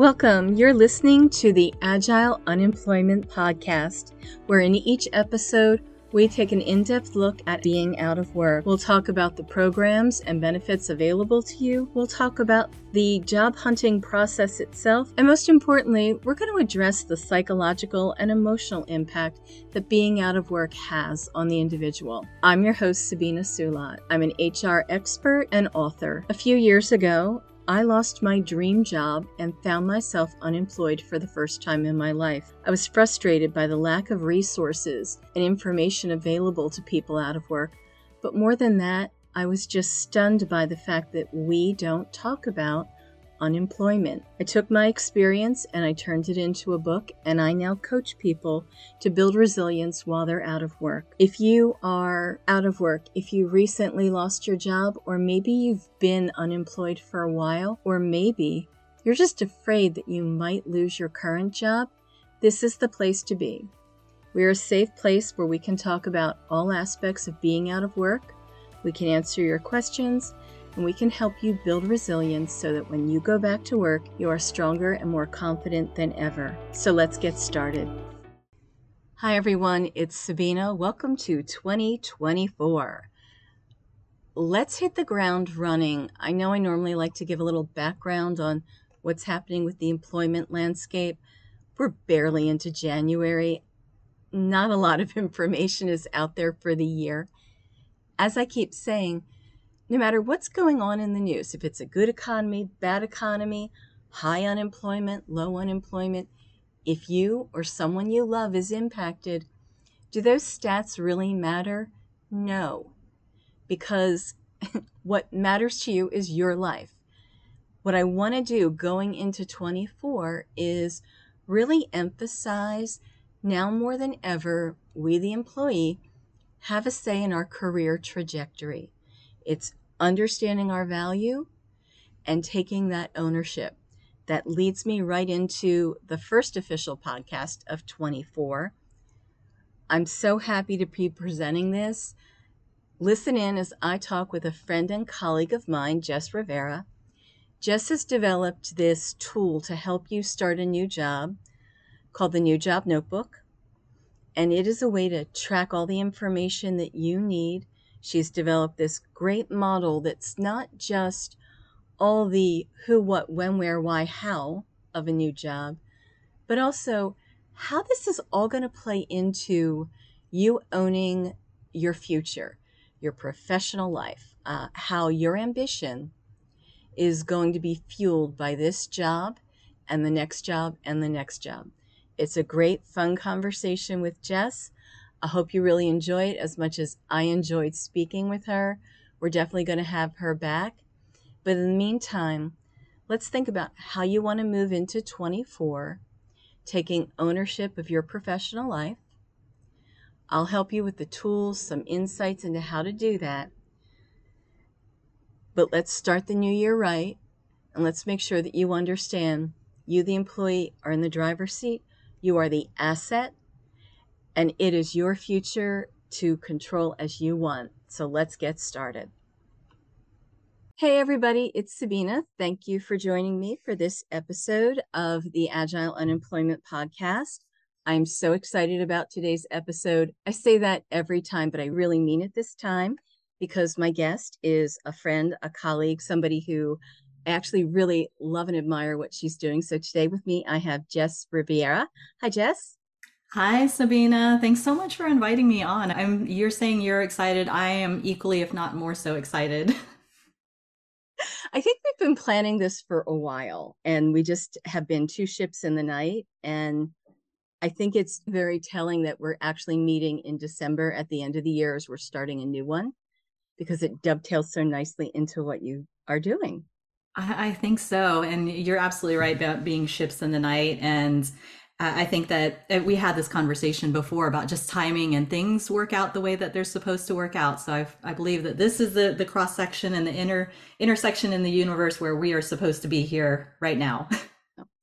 Welcome. You're listening to the Agile Unemployment Podcast, where in each episode, we take an in depth look at being out of work. We'll talk about the programs and benefits available to you. We'll talk about the job hunting process itself. And most importantly, we're going to address the psychological and emotional impact that being out of work has on the individual. I'm your host, Sabina Sulat. I'm an HR expert and author. A few years ago, I lost my dream job and found myself unemployed for the first time in my life. I was frustrated by the lack of resources and information available to people out of work, but more than that, I was just stunned by the fact that we don't talk about unemployment. I took my experience and I turned it into a book, and I now coach people to build resilience while they're out of work. If you are out of work, if you recently lost your job, or maybe you've been unemployed for a while, or maybe you're just afraid that you might lose your current job, this is the place to be. We're a safe place where we can talk about all aspects of being out of work. We can answer your questions and we can help you build resilience so that when you go back to work, you are stronger and more confident than ever. So let's get started. Hi, everyone. It's Sabina. Welcome to 2024. Let's hit the ground running. I know I normally like to give a little background on what's happening with the employment landscape. We're barely into January. Not a lot of information is out there for the year. As I keep saying, no matter what's going on in the news, if it's a good economy, bad economy, high unemployment, low unemployment, if you or someone you love is impacted, do those stats really matter? No, because what matters to you is your life. What I want to do going into 24 is really emphasize now more than ever, we, the employee, have a say in our career trajectory. It's understanding our value and taking that ownership. That leads me right into the first official podcast of 24. I'm so happy to be presenting this. Listen in as I talk with a friend and colleague of mine, Jess Rivera. Jess has developed this tool to help you start a new job called the New Job Notebook. And it is a way to track all the information that you need She's developed this great model that's not just all the who, what, when, where, why, how of a new job, but also how this is all going to play into you owning your future, your professional life, uh, how your ambition is going to be fueled by this job and the next job and the next job. It's a great, fun conversation with Jess. I hope you really enjoy it as much as I enjoyed speaking with her. We're definitely going to have her back. But in the meantime, let's think about how you want to move into 24, taking ownership of your professional life. I'll help you with the tools, some insights into how to do that. But let's start the new year right, and let's make sure that you understand you, the employee, are in the driver's seat. You are the asset and it is your future to control as you want. So let's get started. Hey, everybody, it's Sabina. Thank you for joining me for this episode of the Agile Unemployment Podcast. I'm so excited about today's episode. I say that every time, but I really mean it this time because my guest is a friend, a colleague, somebody who I actually really love and admire what she's doing. So today with me, I have Jess Rivera. Hi, Jess. Hi, Sabina. Thanks so much for inviting me on. I'm you're saying you're excited. I am equally, if not more so excited. I think we've been planning this for a while and we just have been two ships in the night. And I think it's very telling that we're actually meeting in December at the end of the year as we're starting a new one because it dovetails so nicely into what you are doing. I, I think so. And you're absolutely right about being ships in the night. And I think that uh, we had this conversation before about just timing and things work out the way that they're supposed to work out. So I, I believe that this is the, the cross section and the inner intersection in the universe where we are supposed to be here right now.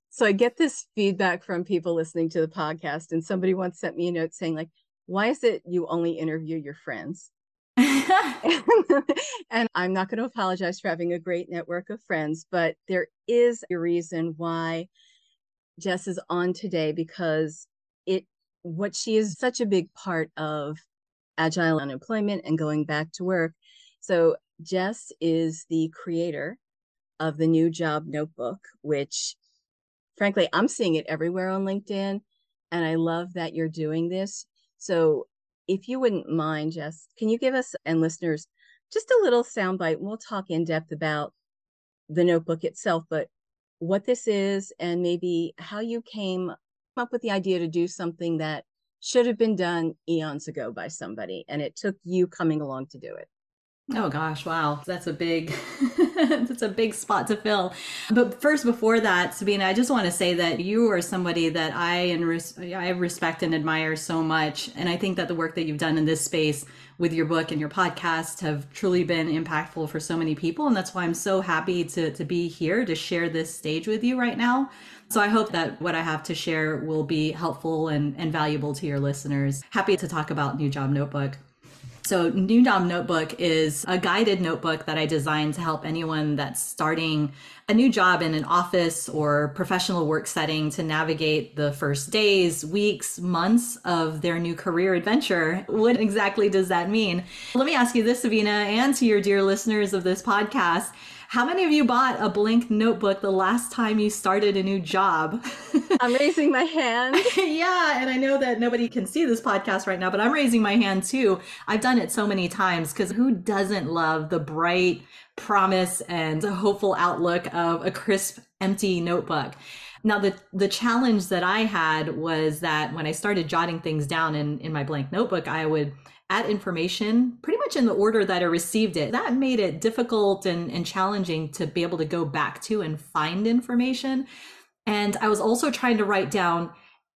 So I get this feedback from people listening to the podcast, and somebody once sent me a note saying, like, why is it you only interview your friends? and I'm not going to apologize for having a great network of friends, but there is a reason why Jess is on today because it what she is such a big part of agile unemployment and going back to work. So Jess is the creator of the new job notebook, which frankly, I'm seeing it everywhere on LinkedIn. And I love that you're doing this. So if you wouldn't mind, Jess, can you give us and listeners just a little soundbite? We'll talk in depth about the notebook itself, but what this is and maybe how you came up with the idea to do something that should have been done eons ago by somebody and it took you coming along to do it. Oh gosh, wow. That's a big that's a big spot to fill. But first before that, Sabina, I just want to say that you are somebody that I and res- I respect and admire so much and I think that the work that you've done in this space with your book and your podcast have truly been impactful for so many people and that's why I'm so happy to to be here to share this stage with you right now. So I hope that what I have to share will be helpful and, and valuable to your listeners. Happy to talk about New Job Notebook. So, New Job Notebook is a guided notebook that I designed to help anyone that's starting a new job in an office or professional work setting to navigate the first days, weeks, months of their new career adventure. What exactly does that mean? Let me ask you this, Sabina, and to your dear listeners of this podcast. How many of you bought a blank notebook the last time you started a new job? I'm raising my hand. yeah, and I know that nobody can see this podcast right now, but I'm raising my hand too. I've done it so many times because who doesn't love the bright promise and hopeful outlook of a crisp, empty notebook? Now, the, the challenge that I had was that when I started jotting things down in, in my blank notebook, I would add information pretty much in the order that I received it. That made it difficult and, and challenging to be able to go back to and find information. And I was also trying to write down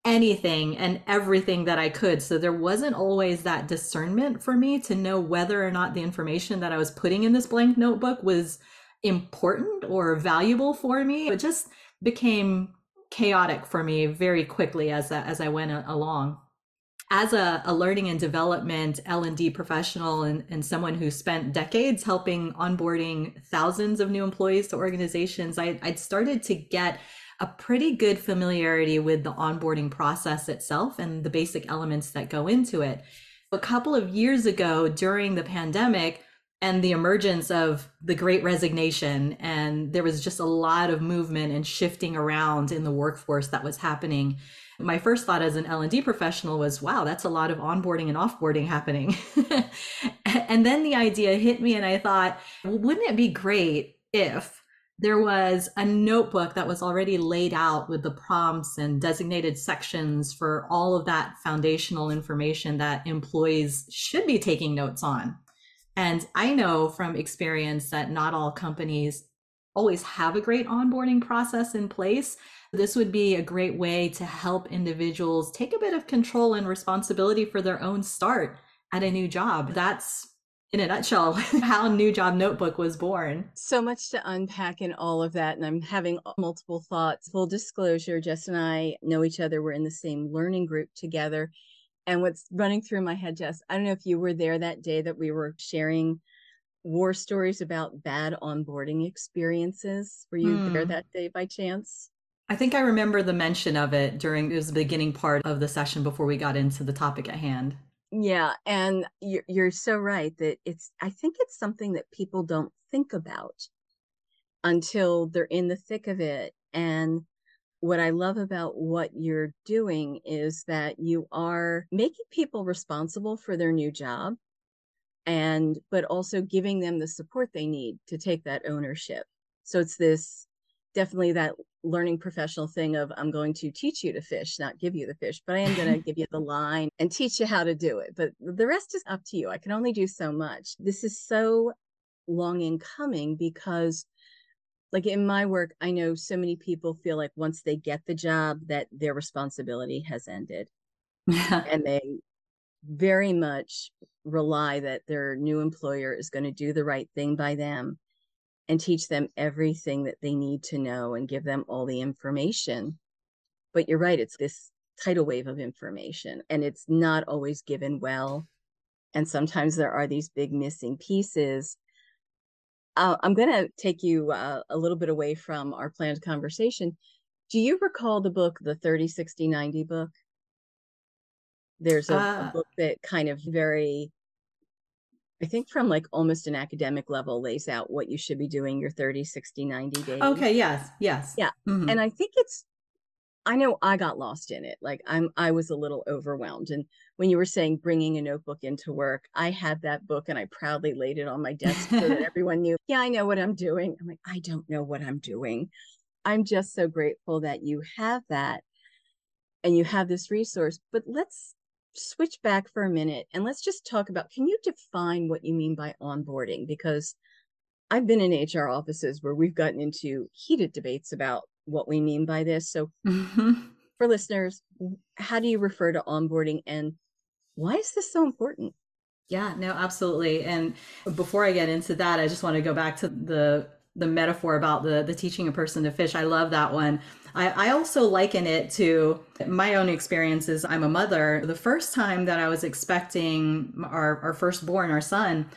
anything and everything that I could. So there wasn't always that discernment for me to know whether or not the information that I was putting in this blank notebook was important or valuable for me. It just became chaotic for me very quickly as, as I went along as a, a, learning and development l&d professional and, and someone who spent decades helping onboarding thousands of new employees to organizations I, i'd started to get a pretty good familiarity with the onboarding process itself and the basic elements that go into it. A couple of years ago during the pandemic and the emergence of the great resignation and there was just a lot of movement and shifting around in the workforce that was happening my first thought as an L&D professional was, wow, that's a lot of onboarding and offboarding happening. and then the idea hit me and I thought, well, wouldn't it be great if there was a notebook that was already laid out with the prompts and designated sections for all of that foundational information that employees should be taking notes on. And I know from experience that not all companies always have a great onboarding process in place. This would be a great way to help individuals take a bit of control and responsibility for their own start at a new job. That's in a nutshell how New Job Notebook was born. So much to unpack in all of that. And I'm having multiple thoughts. Full disclosure, Jess and I know each other. We're in the same learning group together. And what's running through my head, Jess, I don't know if you were there that day that we were sharing war stories about bad onboarding experiences. Were you mm. there hmm. that day by chance? I think I remember the mention of it during it was the beginning part of the session before we got into the topic at hand. Yeah, and you're, you're so right that it's I think it's something that people don't think about until they're in the thick of it and what I love about what you're doing is that you are making people responsible for their new job and but also giving them the support they need to take that ownership. So it's this definitely that learning professional thing of I'm going to teach you to fish, not give you the fish, but I am going to give you the line and teach you how to do it. But the rest is up to you. I can only do so much. This is so long in coming because like in my work, I know so many people feel like once they get the job that their responsibility has ended. and they very much rely that their new employer is going to do the right thing by them and teach them everything that they need to know and give them all the information. But you're right, it's this tidal wave of information and it's not always given well. And sometimes there are these big missing pieces. Uh, I'm going to take you uh, a little bit away from our planned conversation. Do you recall the book, the 30, 60, 90 book? There's a, a book that kind of very I think from like almost an academic level lays out what you should be doing your 30, 60, 90 days. Okay, yes, yes. Yeah. Mm-hmm. And I think it's I know I got lost in it. Like I'm I was a little overwhelmed and when you were saying bringing a notebook into work, I had that book and I proudly laid it on my desk so that everyone knew, yeah, I know what I'm doing. I'm like, I don't know what I'm doing. I'm just so grateful that you have that and you have this resource. But let's switch back for a minute and let's just talk about can you define what you mean by onboarding? Because I've been in HR offices where we've gotten into heated debates about what we mean by this. So, mm-hmm. for listeners, how do you refer to onboarding and why is this so important? Yeah, no, absolutely. And before I get into that, I just want to go back to the the metaphor about the the teaching a person to fish. I love that one. I, I also liken it to my own experiences. I'm a mother. The first time that I was expecting our, our firstborn, our son,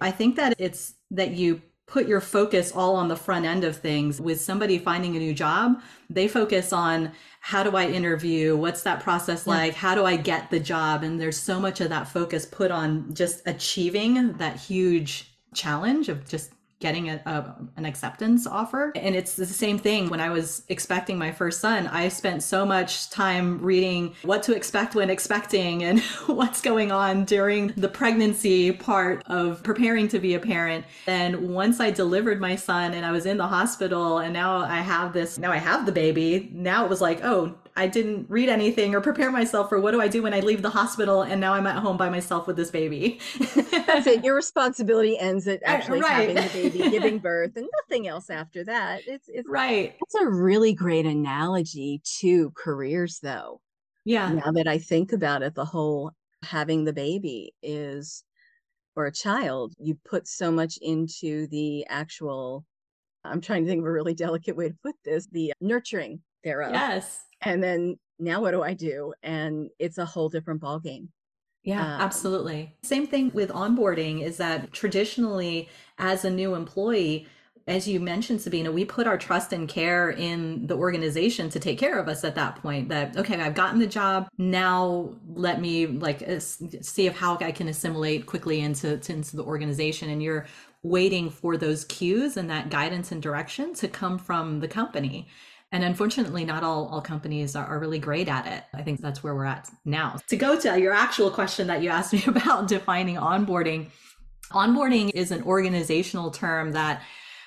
I think that it's that you put your focus all on the front end of things with somebody finding a new job they focus on how do i interview what's that process like yeah. how do i get the job and there's so much of that focus put on just achieving that huge challenge of just getting a, a, an acceptance offer. And it's the same thing when I was expecting my first son. I spent so much time reading what to expect when expecting and what's going on during the pregnancy part of preparing to be a parent. And once I delivered my son and I was in the hospital and now I have this, now I have the baby, now it was like, oh, I didn't read anything or prepare myself for what do I do when I leave the hospital and now I'm at home by myself with this baby. That's it. Your responsibility ends at uh, actually right. having the baby, giving birth, and nothing else after that. It's it's right. It's a really great analogy to careers though. Yeah. Now that I think about it, the whole having the baby is or a child, you put so much into the actual I'm trying to think of a really delicate way to put this, the nurturing thereof. Yes and then now what do I do? And it's a whole different ballgame. Yeah, um, absolutely. Same thing with onboarding is that traditionally, as a new employee, as you mentioned, Sabina, we put our trust and care in the organization to take care of us at that point. That, okay, I've gotten the job. Now let me like see if how I can assimilate quickly into, into the organization. And you're waiting for those cues and that guidance and direction to come from the company. And unfortunately, not all, all companies are, are really great at it. I think that's where we're at now. To go to your actual question that you asked me about defining onboarding, onboarding is an organizational term that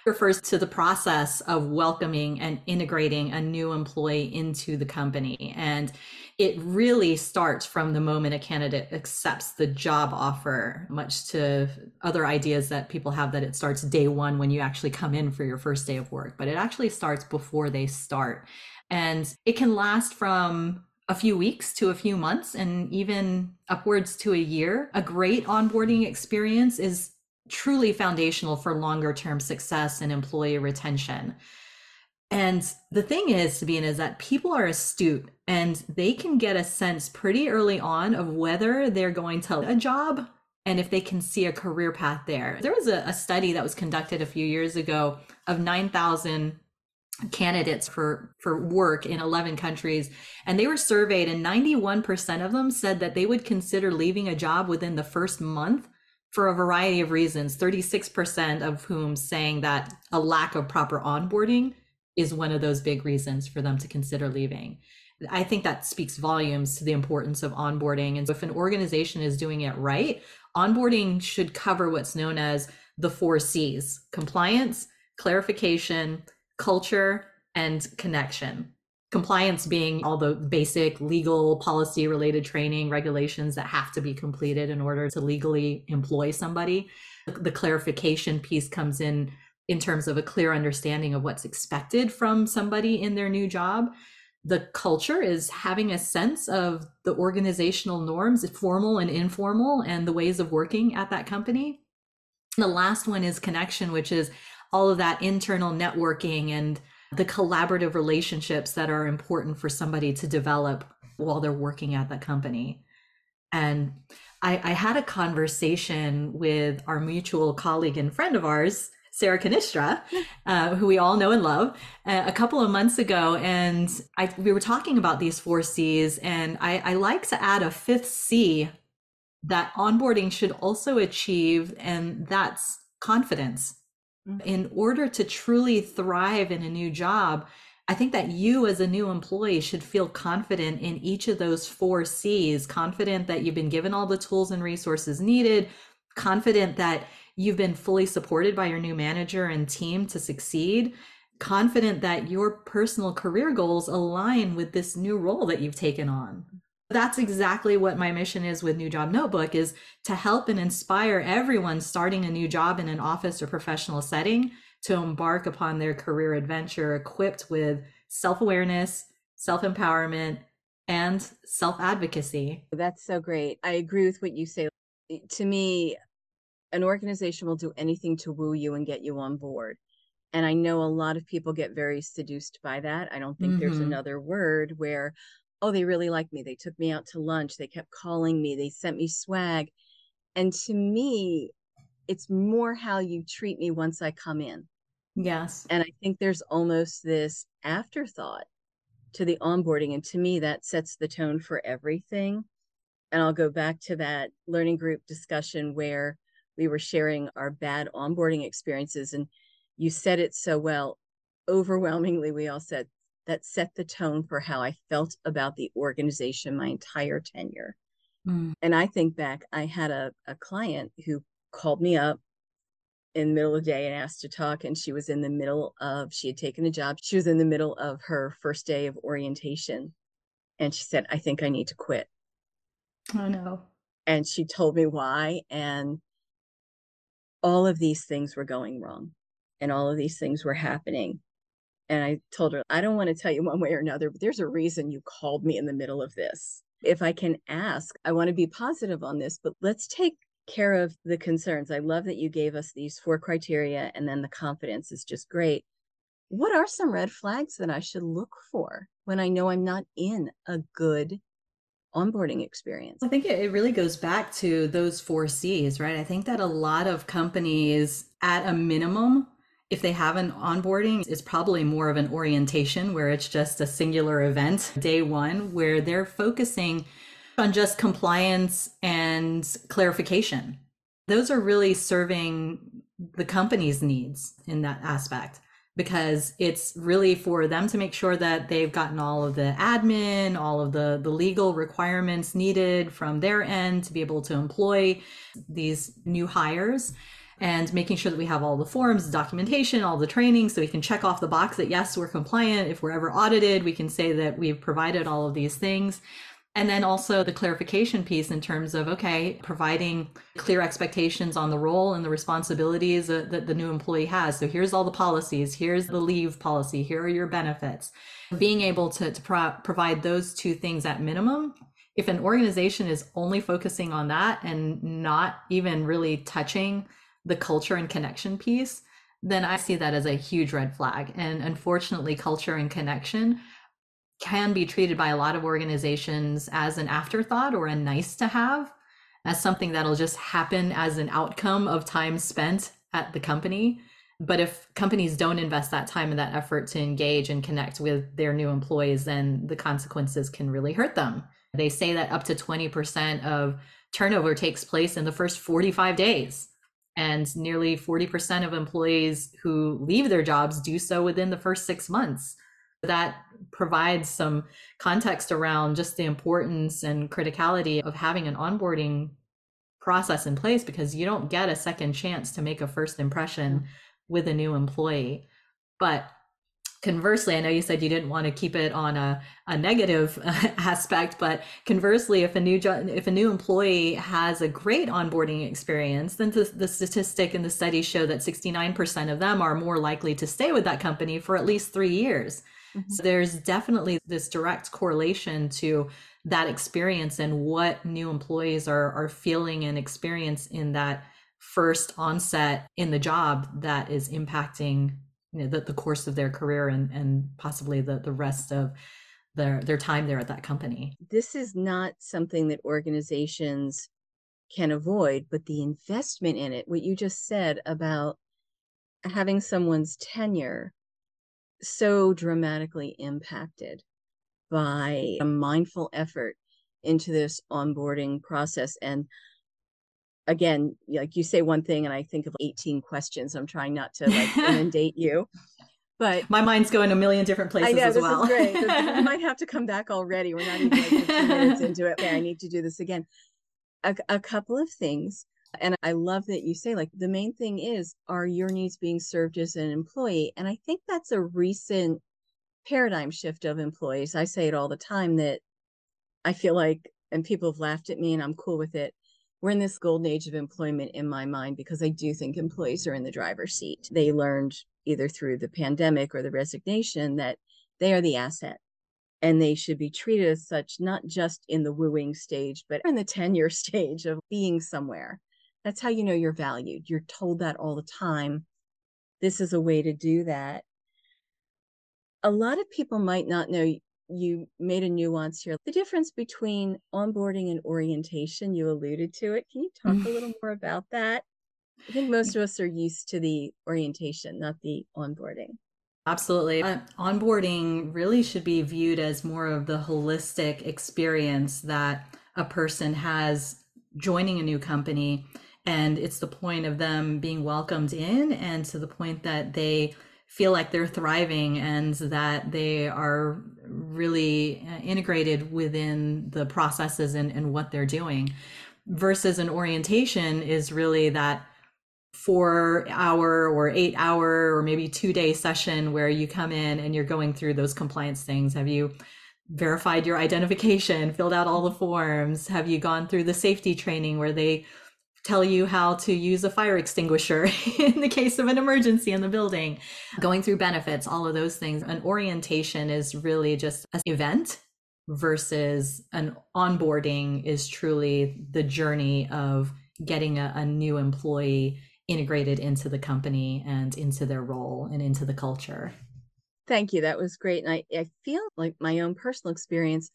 refers to the process of welcoming and integrating a new employee into the company. And it really starts from the moment a candidate accepts the job offer, much to other ideas that people have that it starts day one when you actually come in for your first day of work, but it actually starts before they start. And it can last from a few weeks to a few months and even upwards to a year. A great onboarding experience is truly foundational for longer term success and employee retention. And the thing is, Sabina, is that people are astute and they can get a sense pretty early on of whether they're going to a job and if they can see a career path there. There was a, a study that was conducted a few years ago of 9,000 candidates for for work in 11 countries and they were surveyed and 91% of them said that they would consider leaving a job within the first month for a variety of reasons 36% of whom saying that a lack of proper onboarding is one of those big reasons for them to consider leaving. I think that speaks volumes to the importance of onboarding. And so if an organization is doing it right, onboarding should cover what's known as the four C's compliance, clarification, culture, and connection. Compliance being all the basic legal policy related training regulations that have to be completed in order to legally employ somebody. The clarification piece comes in in terms of a clear understanding of what's expected from somebody in their new job. The culture is having a sense of the organizational norms, formal and informal, and the ways of working at that company. The last one is connection, which is all of that internal networking and the collaborative relationships that are important for somebody to develop while they're working at that company. And I, I had a conversation with our mutual colleague and friend of ours, Sarah Canistra, uh, who we all know and love, uh, a couple of months ago. And I, we were talking about these four C's. And I, I like to add a fifth C that onboarding should also achieve, and that's confidence. Mm-hmm. In order to truly thrive in a new job, I think that you as a new employee should feel confident in each of those four C's, confident that you've been given all the tools and resources needed, confident that you've been fully supported by your new manager and team to succeed, confident that your personal career goals align with this new role that you've taken on. That's exactly what my mission is with New Job Notebook is to help and inspire everyone starting a new job in an office or professional setting to embark upon their career adventure equipped with self awareness, self empowerment, and self advocacy. That's so great. I agree with what you say. To me, an organization will do anything to woo you and get you on board. And I know a lot of people get very seduced by that. I don't think mm-hmm. there's another word where, oh, they really like me. They took me out to lunch. They kept calling me. They sent me swag. And to me, it's more how you treat me once I come in. Yes. And I think there's almost this afterthought to the onboarding. And to me, that sets the tone for everything. And I'll go back to that learning group discussion where we were sharing our bad onboarding experiences. And you said it so well. Overwhelmingly, we all said that set the tone for how I felt about the organization my entire tenure. Mm. And I think back, I had a, a client who called me up in the middle of the day and asked to talk and she was in the middle of she had taken a job she was in the middle of her first day of orientation and she said i think i need to quit oh no and she told me why and all of these things were going wrong and all of these things were happening and i told her i don't want to tell you one way or another but there's a reason you called me in the middle of this if i can ask i want to be positive on this but let's take care of the concerns. I love that you gave us these four criteria and then the confidence is just great. What are some red flags that I should look for when I know I'm not in a good onboarding experience? I think it really goes back to those four C's, right? I think that a lot of companies, at a minimum, if they have an onboarding, it's probably more of an orientation where it's just a singular event, day one, where they're focusing on just compliance and clarification. Those are really serving the company's needs in that aspect because it's really for them to make sure that they've gotten all of the admin, all of the, the legal requirements needed from their end to be able to employ these new hires and making sure that we have all the forms, documentation, all the training, so we can check off the box that yes, we're compliant. If we're ever audited, we can say that we've provided all of these things. And then also the clarification piece in terms of, okay, providing clear expectations on the role and the responsibilities that, the new employee has. So here's all the policies, here's the leave policy, here are your benefits. Being able to, to pro- provide those two things at minimum. If an organization is only focusing on that and not even really touching the culture and connection piece, then I see that as a huge red flag. And unfortunately, culture and connection can be treated by a lot of organizations as an afterthought or a nice to have, as something that'll just happen as an outcome of time spent at the company. But if companies don't invest that time and that effort to engage and connect with their new employees, then the consequences can really hurt them. They say that up to 20% of turnover takes place in the first 45 days. And nearly 40% of employees who leave their jobs do so within the first six months that provides some context around just the importance and criticality of having an onboarding process in place because you don't get a second chance to make a first impression with a new employee. But conversely, I know you said you didn't want to keep it on a, a negative aspect, but conversely, if a new jo- if a new employee has a great onboarding experience, then the, the statistic and the studies show that 69% of them are more likely to stay with that company for at least three years. Mm-hmm. So there's definitely this direct correlation to that experience and what new employees are are feeling and experience in that first onset in the job that is impacting you know the, the course of their career and and possibly the the rest of their their time there at that company. This is not something that organizations can avoid, but the investment in it, what you just said about having someone's tenure so dramatically impacted by a mindful effort into this onboarding process and again like you say one thing and i think of 18 questions i'm trying not to like inundate you but my mind's going a million different places I know, as this well. is great. we might have to come back already. We're not even like 15 minutes into it. Okay, I need to do this again. A, a couple of things. And I love that you say, like, the main thing is, are your needs being served as an employee? And I think that's a recent paradigm shift of employees. I say it all the time that I feel like, and people have laughed at me and I'm cool with it. We're in this golden age of employment in my mind because I do think employees are in the driver's seat. They learned either through the pandemic or the resignation that they are the asset and they should be treated as such, not just in the wooing stage, but in the tenure stage of being somewhere. That's how you know you're valued. You're told that all the time. This is a way to do that. A lot of people might not know you made a nuance here. The difference between onboarding and orientation, you alluded to it. Can you talk a little more about that? I think most of us are used to the orientation, not the onboarding. Absolutely. Uh, onboarding really should be viewed as more of the holistic experience that a person has joining a new company. And it's the point of them being welcomed in and to the point that they feel like they're thriving and that they are really uh, integrated within the processes and, and what they're doing versus an orientation is really that four hour or eight hour or maybe two day session where you come in and you're going through those compliance things. Have you verified your identification filled out all the forms? Have you gone through the safety training where they tell you how to use a fire extinguisher in the case of an emergency in the building going through benefits all of those things an orientation is really just an event versus an onboarding is truly the journey of getting a, a new employee integrated into the company and into their role and into the culture. Thank you. That was great. And I, I feel like my own personal experience,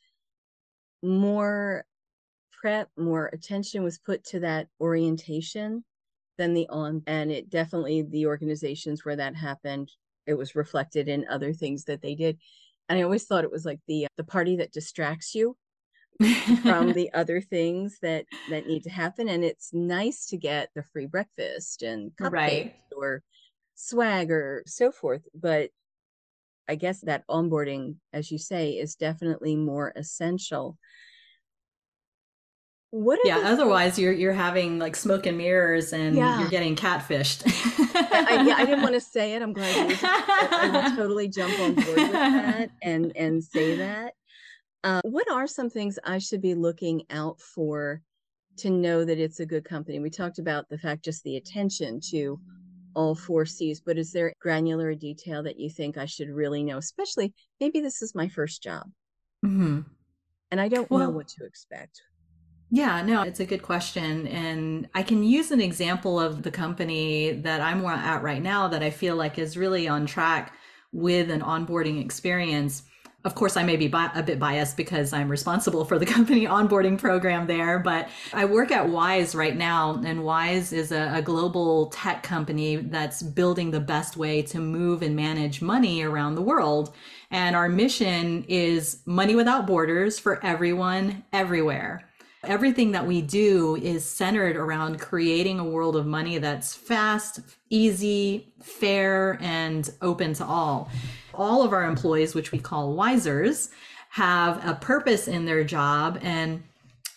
more prep, more attention was put to that orientation than the on. And it definitely, the organizations where that happened, it was reflected in other things that they did. And I always thought it was like the uh, the party that distracts you from the other things that that need to happen and it's nice to get the free breakfast and cupcakes right. or swag or so forth but i guess that onboarding as you say is definitely more essential what yeah the- otherwise you're you're having like smoke and mirrors and yeah. you're getting catfished I, yeah, I didn't want to say it i'm glad you I, I totally jump on board with that and and say that uh, what are some things I should be looking out for to know that it's a good company? We talked about the fact just the attention to all four C's, but is there granular detail that you think I should really know? Especially maybe this is my first job mm-hmm. and I don't well, know what to expect. Yeah, no, it's a good question. And I can use an example of the company that I'm at right now that I feel like is really on track with an onboarding experience of course, I may be bi- a bit biased because I'm responsible for the company onboarding program there, but I work at Wise right now, and Wise is a, a, global tech company that's building the best way to move and manage money around the world. And our mission is money without borders for everyone, everywhere. Everything that we do is centered around creating a world of money that's fast, easy, fair, and open to all all of our employees, which we call wisers, have a purpose in their job and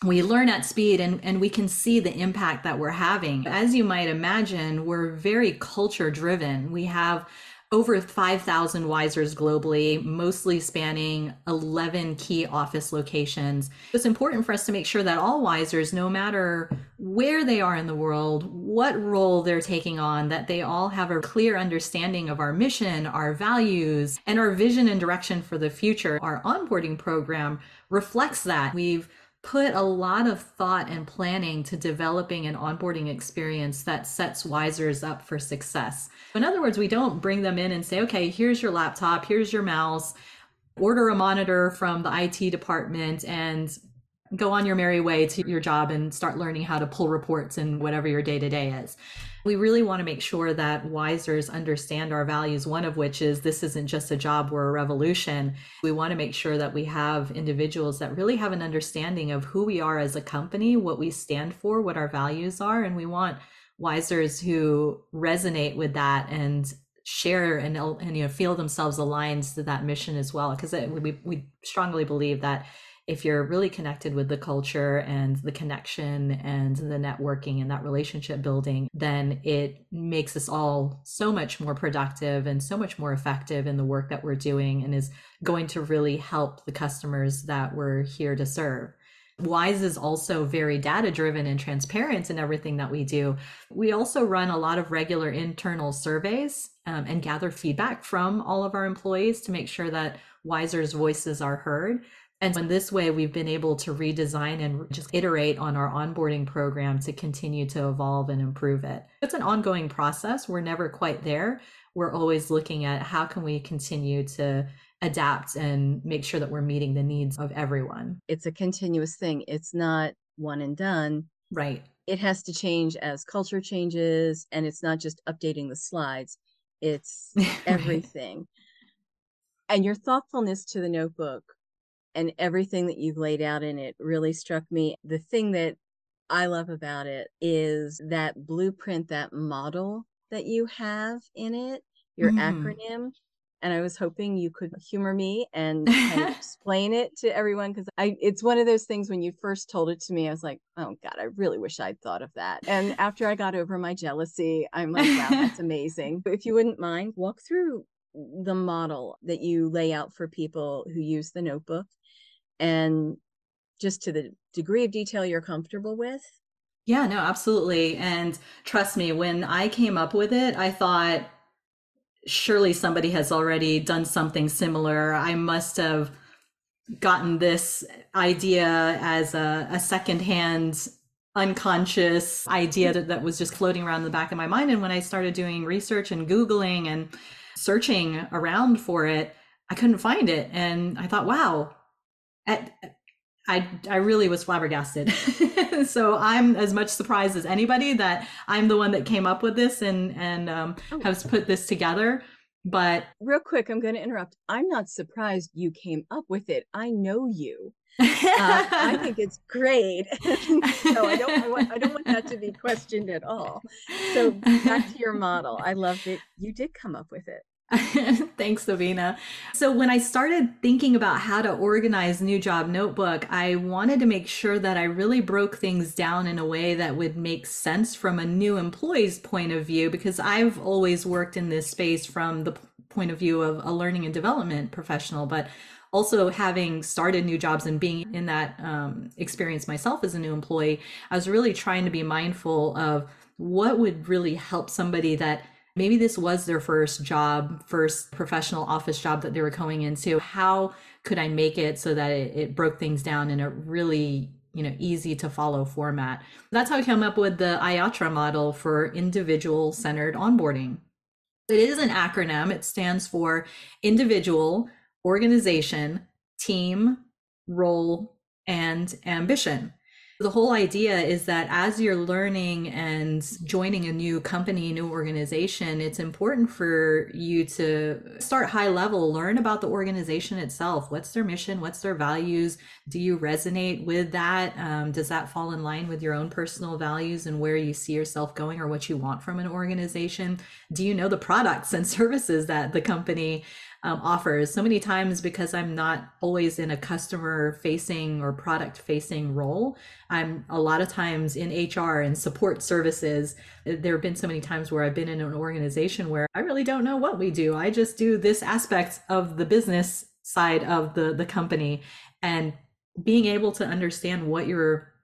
we learn at speed and, and we can see the impact that we're having. As you might imagine, we're very culture driven. We have over 5,000 Wisers globally, mostly spanning 11 key office locations. It's important for us to make sure that all Wisers, no matter where they are in the world, what role they're taking on, that they all have a clear understanding of our mission, our values, and our vision and direction for the future. Our onboarding program reflects that. We've put a lot of thought and planning to developing an onboarding experience that sets Wisers up for success. In other words, we don't bring them in and say, okay, here's your laptop, here's your mouse. order a monitor from the IT department and go on your merry way to your job and start learning how to pull reports and whatever your day to day is. We really want to make sure that Wisers understand our values, one of which is this isn't just a job, we're a revolution. We want to make sure that we have individuals that really have an understanding of who we are as a company, what we stand for, what our values are. And we want Wisers who resonate with that and share and, and you know feel themselves aligned to that mission as well because we, we strongly believe that if you're really connected with the culture and the connection and the networking and that relationship building, then it makes us all so much more productive and so much more effective in the work that we're doing and is going to really help the customers that we're here to serve. Wise is also very data driven and transparent in everything that we do. We also run a lot of regular internal surveys um, and gather feedback from all of our employees to make sure that Wiser's voices are heard. And in this way, we've been able to redesign and just iterate on our onboarding program to continue to evolve and improve it. It's an ongoing process. We're never quite there. We're always looking at how can we continue to adapt and make sure that we're meeting the needs of everyone. It's a continuous thing. It's not one and done. Right. It has to change as culture changes and it's not just updating the slides. It's everything. right. And your thoughtfulness to the notebook and everything that you've laid out in it really struck me. The thing that I love about it is that blueprint, that model that you have in it, your mm. acronym. And I was hoping you could humor me and kind of explain it to everyone because I it's one of those things when you first told it to me, I was like, oh God, I really wish I'd thought of that. And after I got over my jealousy, I'm like, wow, that's amazing. But if you wouldn't mind, walk through the model that you lay out for people who use the notebook and just to the degree of detail you're comfortable with? Yeah, no, absolutely. And trust me, when I came up with it, I thought surely somebody has already done something similar. I must have gotten this idea as a, a secondhand unconscious idea that, that was just floating around in the back of my mind. And when I started doing research and Googling and searching around for it, I couldn't find it. And I thought, wow, I, I, I really was flabbergasted. so I'm as much surprised as anybody that I'm the one that came up with this and and um, oh. has put this together. But real quick, I'm going to interrupt. I'm not surprised you came up with it. I know you. uh, I think it's great. so I don't I, want, I don't want that to be questioned at all. So back to your model. I loved it. You did come up with it. Thanks, Sabina. So, when I started thinking about how to organize New Job Notebook, I wanted to make sure that I really broke things down in a way that would make sense from a new employee's point of view, because I've always worked in this space from the point of view of a learning and development professional, but also having started new jobs and being in that um, experience myself as a new employee, I was really trying to be mindful of what would really help somebody that maybe this was their first job, first professional office job that they were going into. How could I make it so that it, it broke things down in a really you know easy to follow format? That's how I came up with the IOTRA model for individual centered onboarding. It is an acronym. It stands for individual, organization, team, role, and ambition the whole idea is that as you're learning and joining a new company, new organization, it's important for you to start high level, learn about the organization itself. What's their mission? What's their values? Do you resonate with that? Um, does that fall in line with your own personal values and where you see yourself going or what you want from an organization? Do you know the products and services that the company um, offers so many times because i'm not always in a customer facing or product facing role. I'm a lot of times in hr and support services. There have been so many times where i've been in an organization where i really don't know what we do. I just do this aspect of the business side of the the company. And being able to understand what your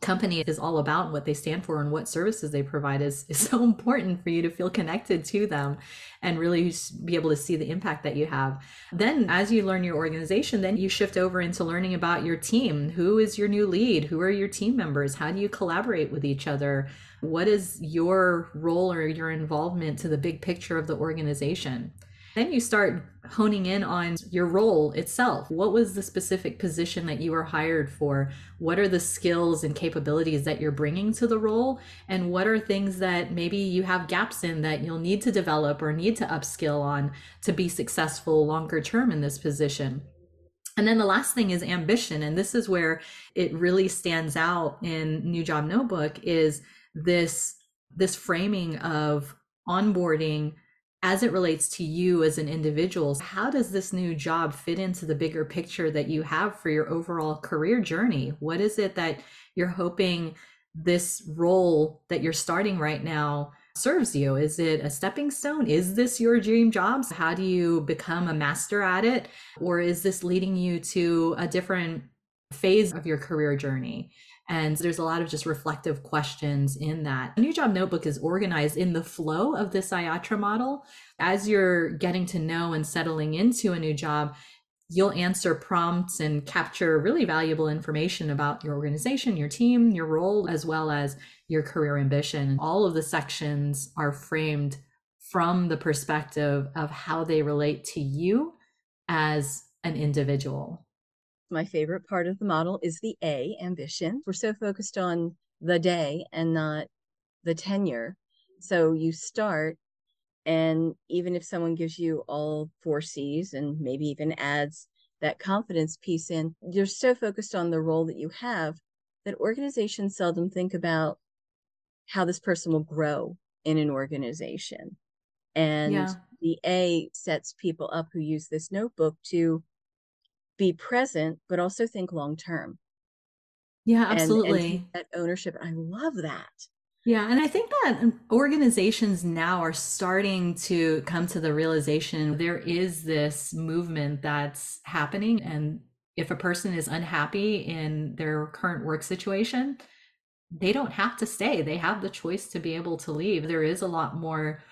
company is all about what they stand for and what services they provide is, is so important for you to feel connected to them and really be able to see the impact that you have. Then as you learn your organization, then you shift over into learning about your team. Who is your new lead? Who are your team members? How do you collaborate with each other? What is your role or your involvement to the big picture of the organization? Then you start honing in on your role itself. What was the specific position that you were hired for? What are the skills and capabilities that you're bringing to the role? And what are things that maybe you have gaps in that you'll need to develop or need to upskill on to be successful longer term in this position? And then the last thing is ambition. And this is where it really stands out in New Job Notebook is this, this framing of onboarding as it relates to you as an individual. How does this new job fit into the bigger picture that you have for your overall career journey? What is it that you're hoping this role that you're starting right now serves you? Is it a stepping stone? Is this your dream job? How do you become a master at it? Or is this leading you to a different phase of your career journey? And there's a lot of just reflective questions in that. New job notebook is organized in the flow of this IOTRA model. As you're getting to know and settling into a new job, you'll answer prompts and capture really valuable information about your organization, your team, your role, as well as your career ambition. All of the sections are framed from the perspective of how they relate to you as an individual. My favorite part of the model is the A, ambition. We're so focused on the day and not the tenure. So you start, and even if someone gives you all four C's and maybe even adds that confidence piece in, you're so focused on the role that you have that organizations seldom think about how this person will grow in an organization. And yeah. the A sets people up who use this notebook to be present, but also think long term. Yeah, absolutely. And, and that ownership. I love that. Yeah, and I think that um, organizations now are starting to come to the realization there is this movement that's happening. And if a person is unhappy in their current work situation, they don't have to stay. They have the choice to be able to leave. There is a lot more,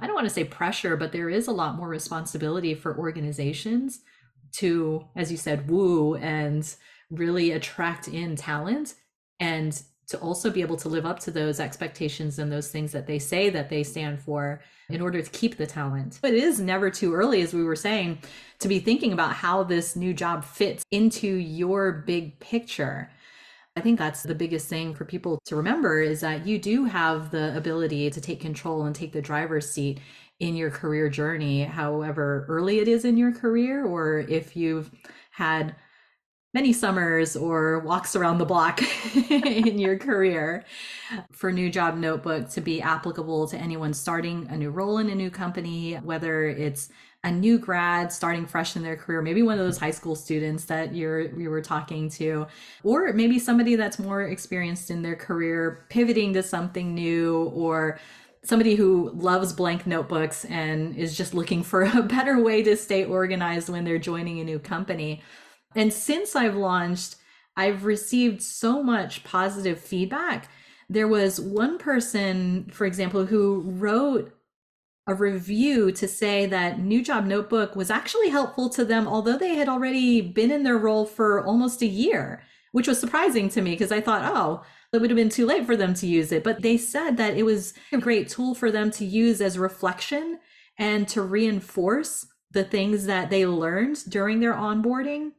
I don't want to say pressure, but there is a lot more responsibility for organizations to, as you said, woo and really attract in talent and to also be able to live up to those expectations and those things that they say that they stand for in order to keep the talent. But it is never too early, as we were saying, to be thinking about how this new job fits into your big picture. I think that's the biggest thing for people to remember is that you do have the ability to take control and take the driver's seat in your career journey, however early it is in your career, or if you've had many summers or walks around the block in your career for new job notebook to be applicable to anyone starting a new role in a new company whether it's a new grad starting fresh in their career, maybe one of those high school students that you're you were talking to, or maybe somebody that's more experienced in their career, pivoting to something new, or somebody who loves blank notebooks and is just looking for a better way to stay organized when they're joining a new company. And since I've launched, I've received so much positive feedback. There was one person, for example, who wrote a review to say that New Job Notebook was actually helpful to them, although they had already been in their role for almost a year, which was surprising to me because I thought, oh, it would have been too late for them to use it. But they said that it was a great tool for them to use as reflection and to reinforce the things that they learned during their onboarding.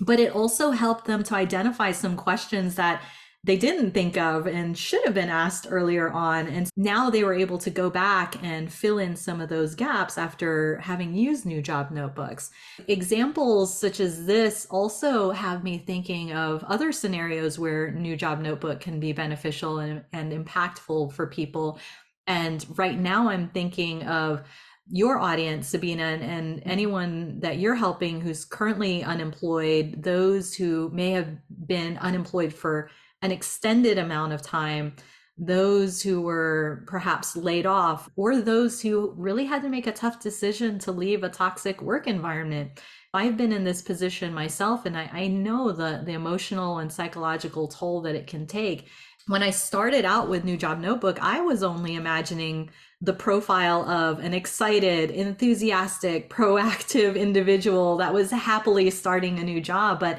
But it also helped them to identify some questions that they didn't think of and should have been asked earlier on. And now they were able to go back and fill in some of those gaps after having used new job notebooks. Examples such as this also have me thinking of other scenarios where new job notebook can be beneficial and, and impactful for people. And right now I'm thinking of your audience, Sabina, and, and, anyone that you're helping who's currently unemployed, those who may have been unemployed for an extended amount of time those who were perhaps laid off or those who really had to make a tough decision to leave a toxic work environment. I've been in this position myself and I, I know the, the emotional and psychological toll that it can take. When I started out with New Job Notebook, I was only imagining the profile of an excited, enthusiastic, proactive individual that was happily starting a new job. But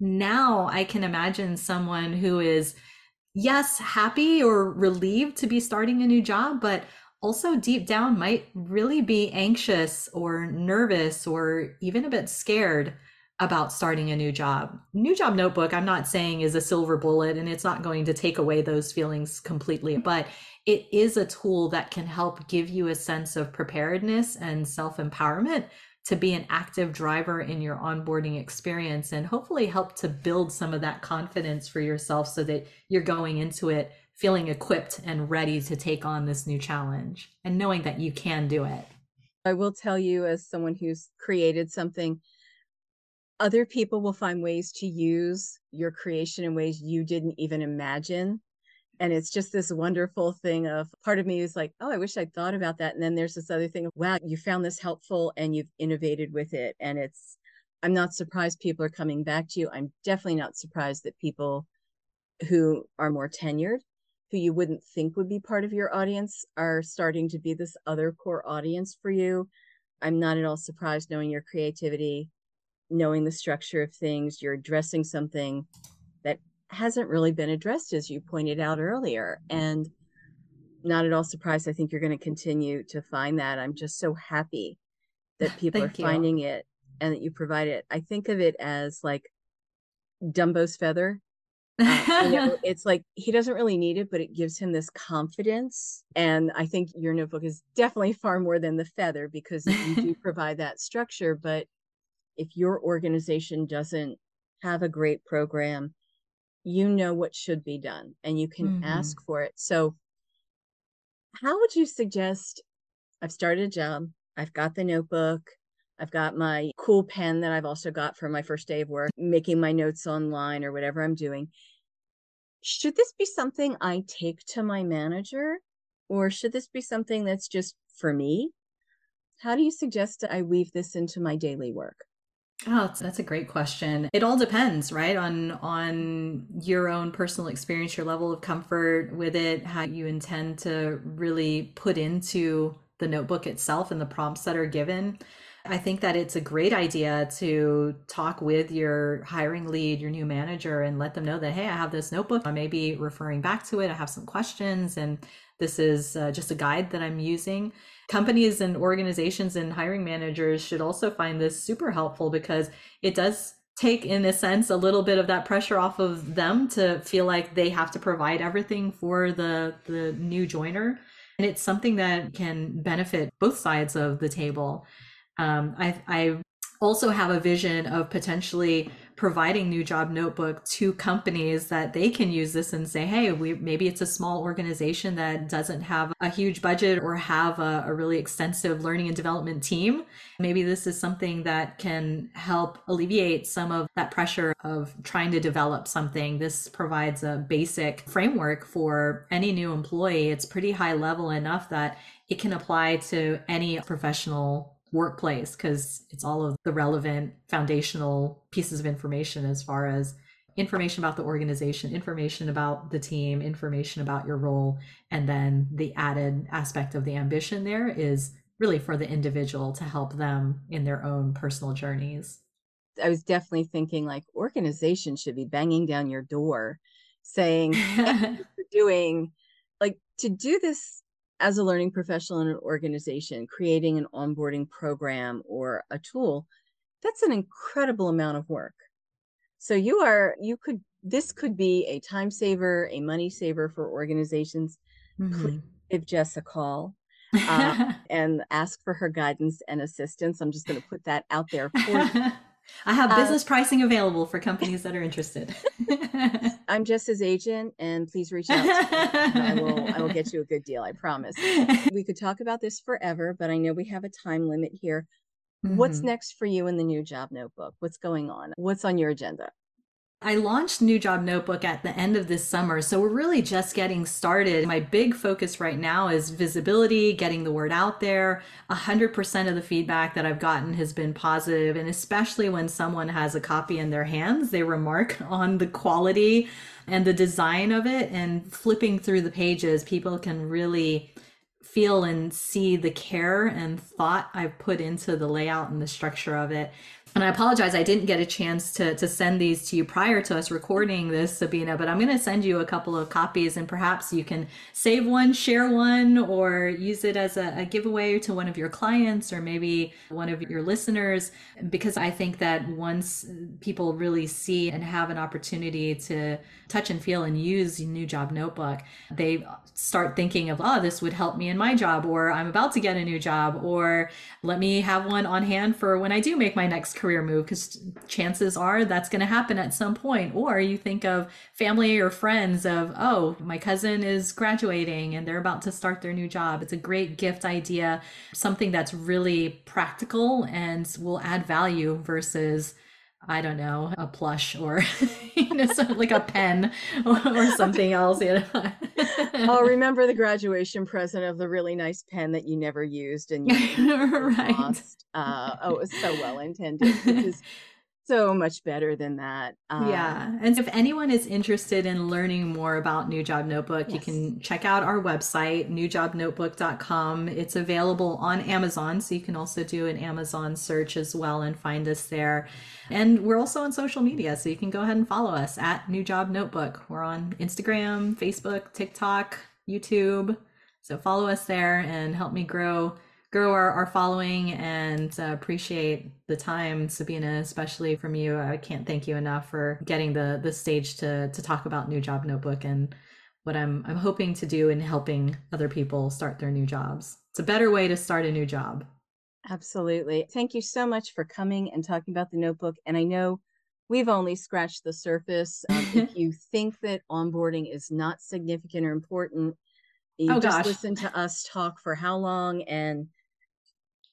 now I can imagine someone who is, yes, happy or relieved to be starting a new job, but also deep down might really be anxious or nervous or even a bit scared about starting a new job. New job notebook, I'm not saying is a silver bullet and it's not going to take away those feelings completely, mm-hmm. but it is a tool that can help give you a sense of preparedness and self empowerment to be an active driver in your onboarding experience and hopefully help to build some of that confidence for yourself so that you're going into it feeling equipped and ready to take on this new challenge and knowing that you can do it. I will tell you, as someone who's created something, other people will find ways to use your creation in ways you didn't even imagine. And it's just this wonderful thing of part of me is like, oh, I wish I'd thought about that. And then there's this other thing of, wow, you found this helpful and you've innovated with it. And it's, I'm not surprised people are coming back to you. I'm definitely not surprised that people who are more tenured, who you wouldn't think would be part of your audience, are starting to be this other core audience for you. I'm not at all surprised knowing your creativity knowing the structure of things, you're addressing something hasn't really been addressed, as you pointed out earlier. And not at all surprised. I think you're going to continue to find that. I'm just so happy that people are finding it and that you provide it. I think of it as like Dumbo's feather. Uh, you know, it's like he doesn't really need it, but it gives him this confidence. And I think your notebook is definitely far more than the feather because you do provide that structure. But if your organization doesn't have a great program, you know what should be done and you can mm-hmm. ask for it. So, how would you suggest? I've started a job, I've got the notebook, I've got my cool pen that I've also got for my first day of work, making my notes online or whatever I'm doing. Should this be something I take to my manager or should this be something that's just for me? How do you suggest that I weave this into my daily work? Oh, that's a great question. It all depends, right? On on your own personal experience, your level of comfort with it, how you intend to really put into the notebook itself and the prompts that are given. I think that it's a great idea to talk with your hiring lead, your new manager, and let them know that, hey, I have this notebook. I may be referring back to it. I have some questions, and this is uh, just a guide that I'm using companies and organizations and hiring managers should also find this super helpful because it does take in a sense a little bit of that pressure off of them to feel like they have to provide everything for the the new joiner and it's something that can benefit both sides of the table um, I, I also have a vision of potentially providing new job notebook to companies that they can use this and say hey we maybe it's a small organization that doesn't have a huge budget or have a, a really extensive learning and development team. Maybe this is something that can help alleviate some of that pressure of trying to develop something. This provides a basic framework for any new employee. It's pretty high level enough that it can apply to any professional workplace because it's all of the relevant foundational pieces of information as far as information about the organization, information about the team, information about your role, and then the added aspect of the ambition there is really for the individual to help them in their own personal journeys. I was definitely thinking like organization should be banging down your door saying doing like to do this as a learning professional in an organization, creating an onboarding program or a tool, that's an incredible amount of work. So you are, you could, this could be a time saver, a money saver for organizations. Mm-hmm. Please give Jess a call uh, and ask for her guidance and assistance. I'm just going to put that out there for I have uh, business uh, pricing available for companies that are interested. I'm just Jess's agent, and please reach out. I will. I will get you a good deal. I promise. We could talk about this forever, but I know we have a time limit here. Mm-hmm. What's next for you in the new job notebook? What's going on? What's on your agenda? I launched New Job Notebook at the end of this summer, so we're really just getting started. My big focus right now is visibility, getting the word out there. 100% of the feedback that I've gotten has been positive, and especially when someone has a copy in their hands, they remark on the quality and the design of it. And flipping through the pages, people can really feel and see the care and thought I've put into the layout and the structure of it and I apologize, I didn't get a chance to, to send these to you prior to us recording this, Sabina, but I'm going to send you a couple of copies and perhaps you can save one, share one, or use it as a, a giveaway to one of your clients or maybe one of your listeners. Because I think that once people really see and have an opportunity to touch and feel and use New Job Notebook, they start thinking of, oh, this would help me in my job, or I'm about to get a new job, or let me have one on hand for when I do make my next career career move because chances are that's going to happen at some point. Or you think of family or friends of oh my cousin is graduating and they're about to start their new job. It's a great gift idea something that's really practical and will add value versus I don't know, a plush or you know, like a pen or, or something else. You know? oh, remember the graduation present of the really nice pen that you never used and you right. lost. Uh, oh, it was so well intended. Because so much better than that. Um, yeah. And if anyone is interested in learning more about New Job Notebook, yes. you can check out our website, newjobnotebook.com. It's available on Amazon. So you can also do an Amazon search as well and find us there. And we're also on social media. So you can go ahead and follow us at New Job Notebook. We're on Instagram, Facebook, TikTok, YouTube. So follow us there and help me grow grow our, our following and uh, appreciate the time sabina especially from you. I can't thank you enough for getting the the stage to to talk about new job notebook and what i'm i'm hoping to do in helping other people start their new jobs. It's a better way to start a new job. Absolutely. Thank you so much for coming and talking about the notebook and i know we've only scratched the surface um, if you think that onboarding is not significant or important you oh, just gosh. listen to us talk for how long and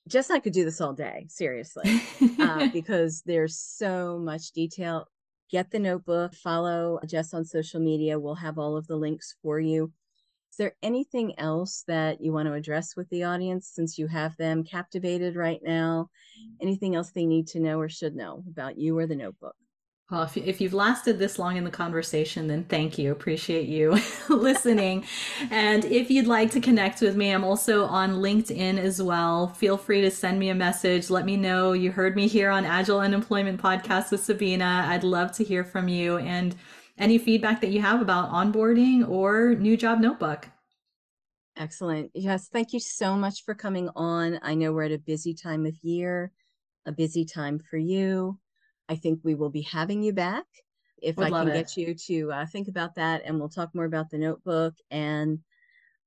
Jess and I could do this all day, seriously, uh, because there's so much detail. Get the notebook, follow Jess on social media. We'll have all of the links for you. Is there anything else that you want to address with the audience since you have them captivated right now? Anything else they need to know or should know about you or the notebook? Well, if, if you've lasted this long in the conversation, then thank you. Appreciate you listening. and if you'd like to connect with me, I'm also on LinkedIn as well. Feel free to send me a message. Let me know you heard me here on Agile Unemployment Podcast with Sabina. I'd love to hear from you and any feedback that you have about onboarding or new job notebook. Excellent. Yes, thank you so much for coming on. I know we're at a busy time of year, a busy time for you. I think we will be having you back if Would I can it. get you to uh, think about that. And we'll talk more about the notebook and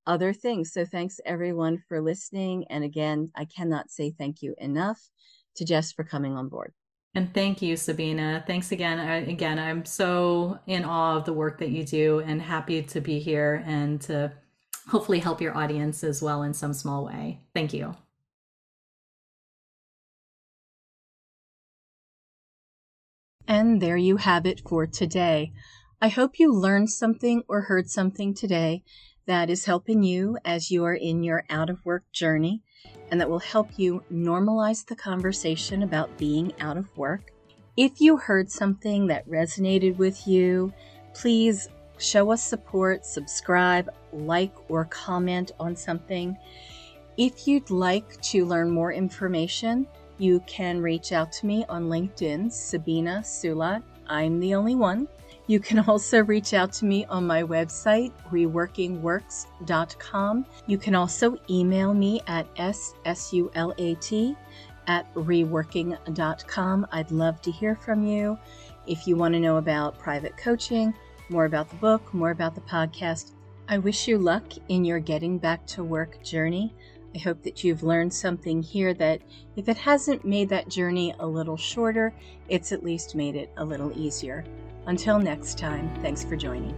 other things. So thanks everyone for listening. And again, I cannot say thank you enough to Jess for coming on board. And thank you, Sabina. Thanks again. I, again, I'm so in awe of the work that you do and happy to be here and to hopefully help your audience as well in some small way. Thank you. And there you have it for today. I hope you learned something or heard something today that is helping you as you are in your out of work journey and that will help you normalize the conversation about being out of work. If you heard something that resonated with you, please show us support, subscribe, like, or comment on something. If you'd like to learn more information, you can reach out to me on LinkedIn, Sabina Sulat. I'm the only one. You can also reach out to me on my website, reworkingworks.com. You can also email me at ssulat at reworking.com. I'd love to hear from you. If you want to know about private coaching, more about the book, more about the podcast, I wish you luck in your getting back to work journey. I hope that you've learned something here that, if it hasn't made that journey a little shorter, it's at least made it a little easier. Until next time, thanks for joining.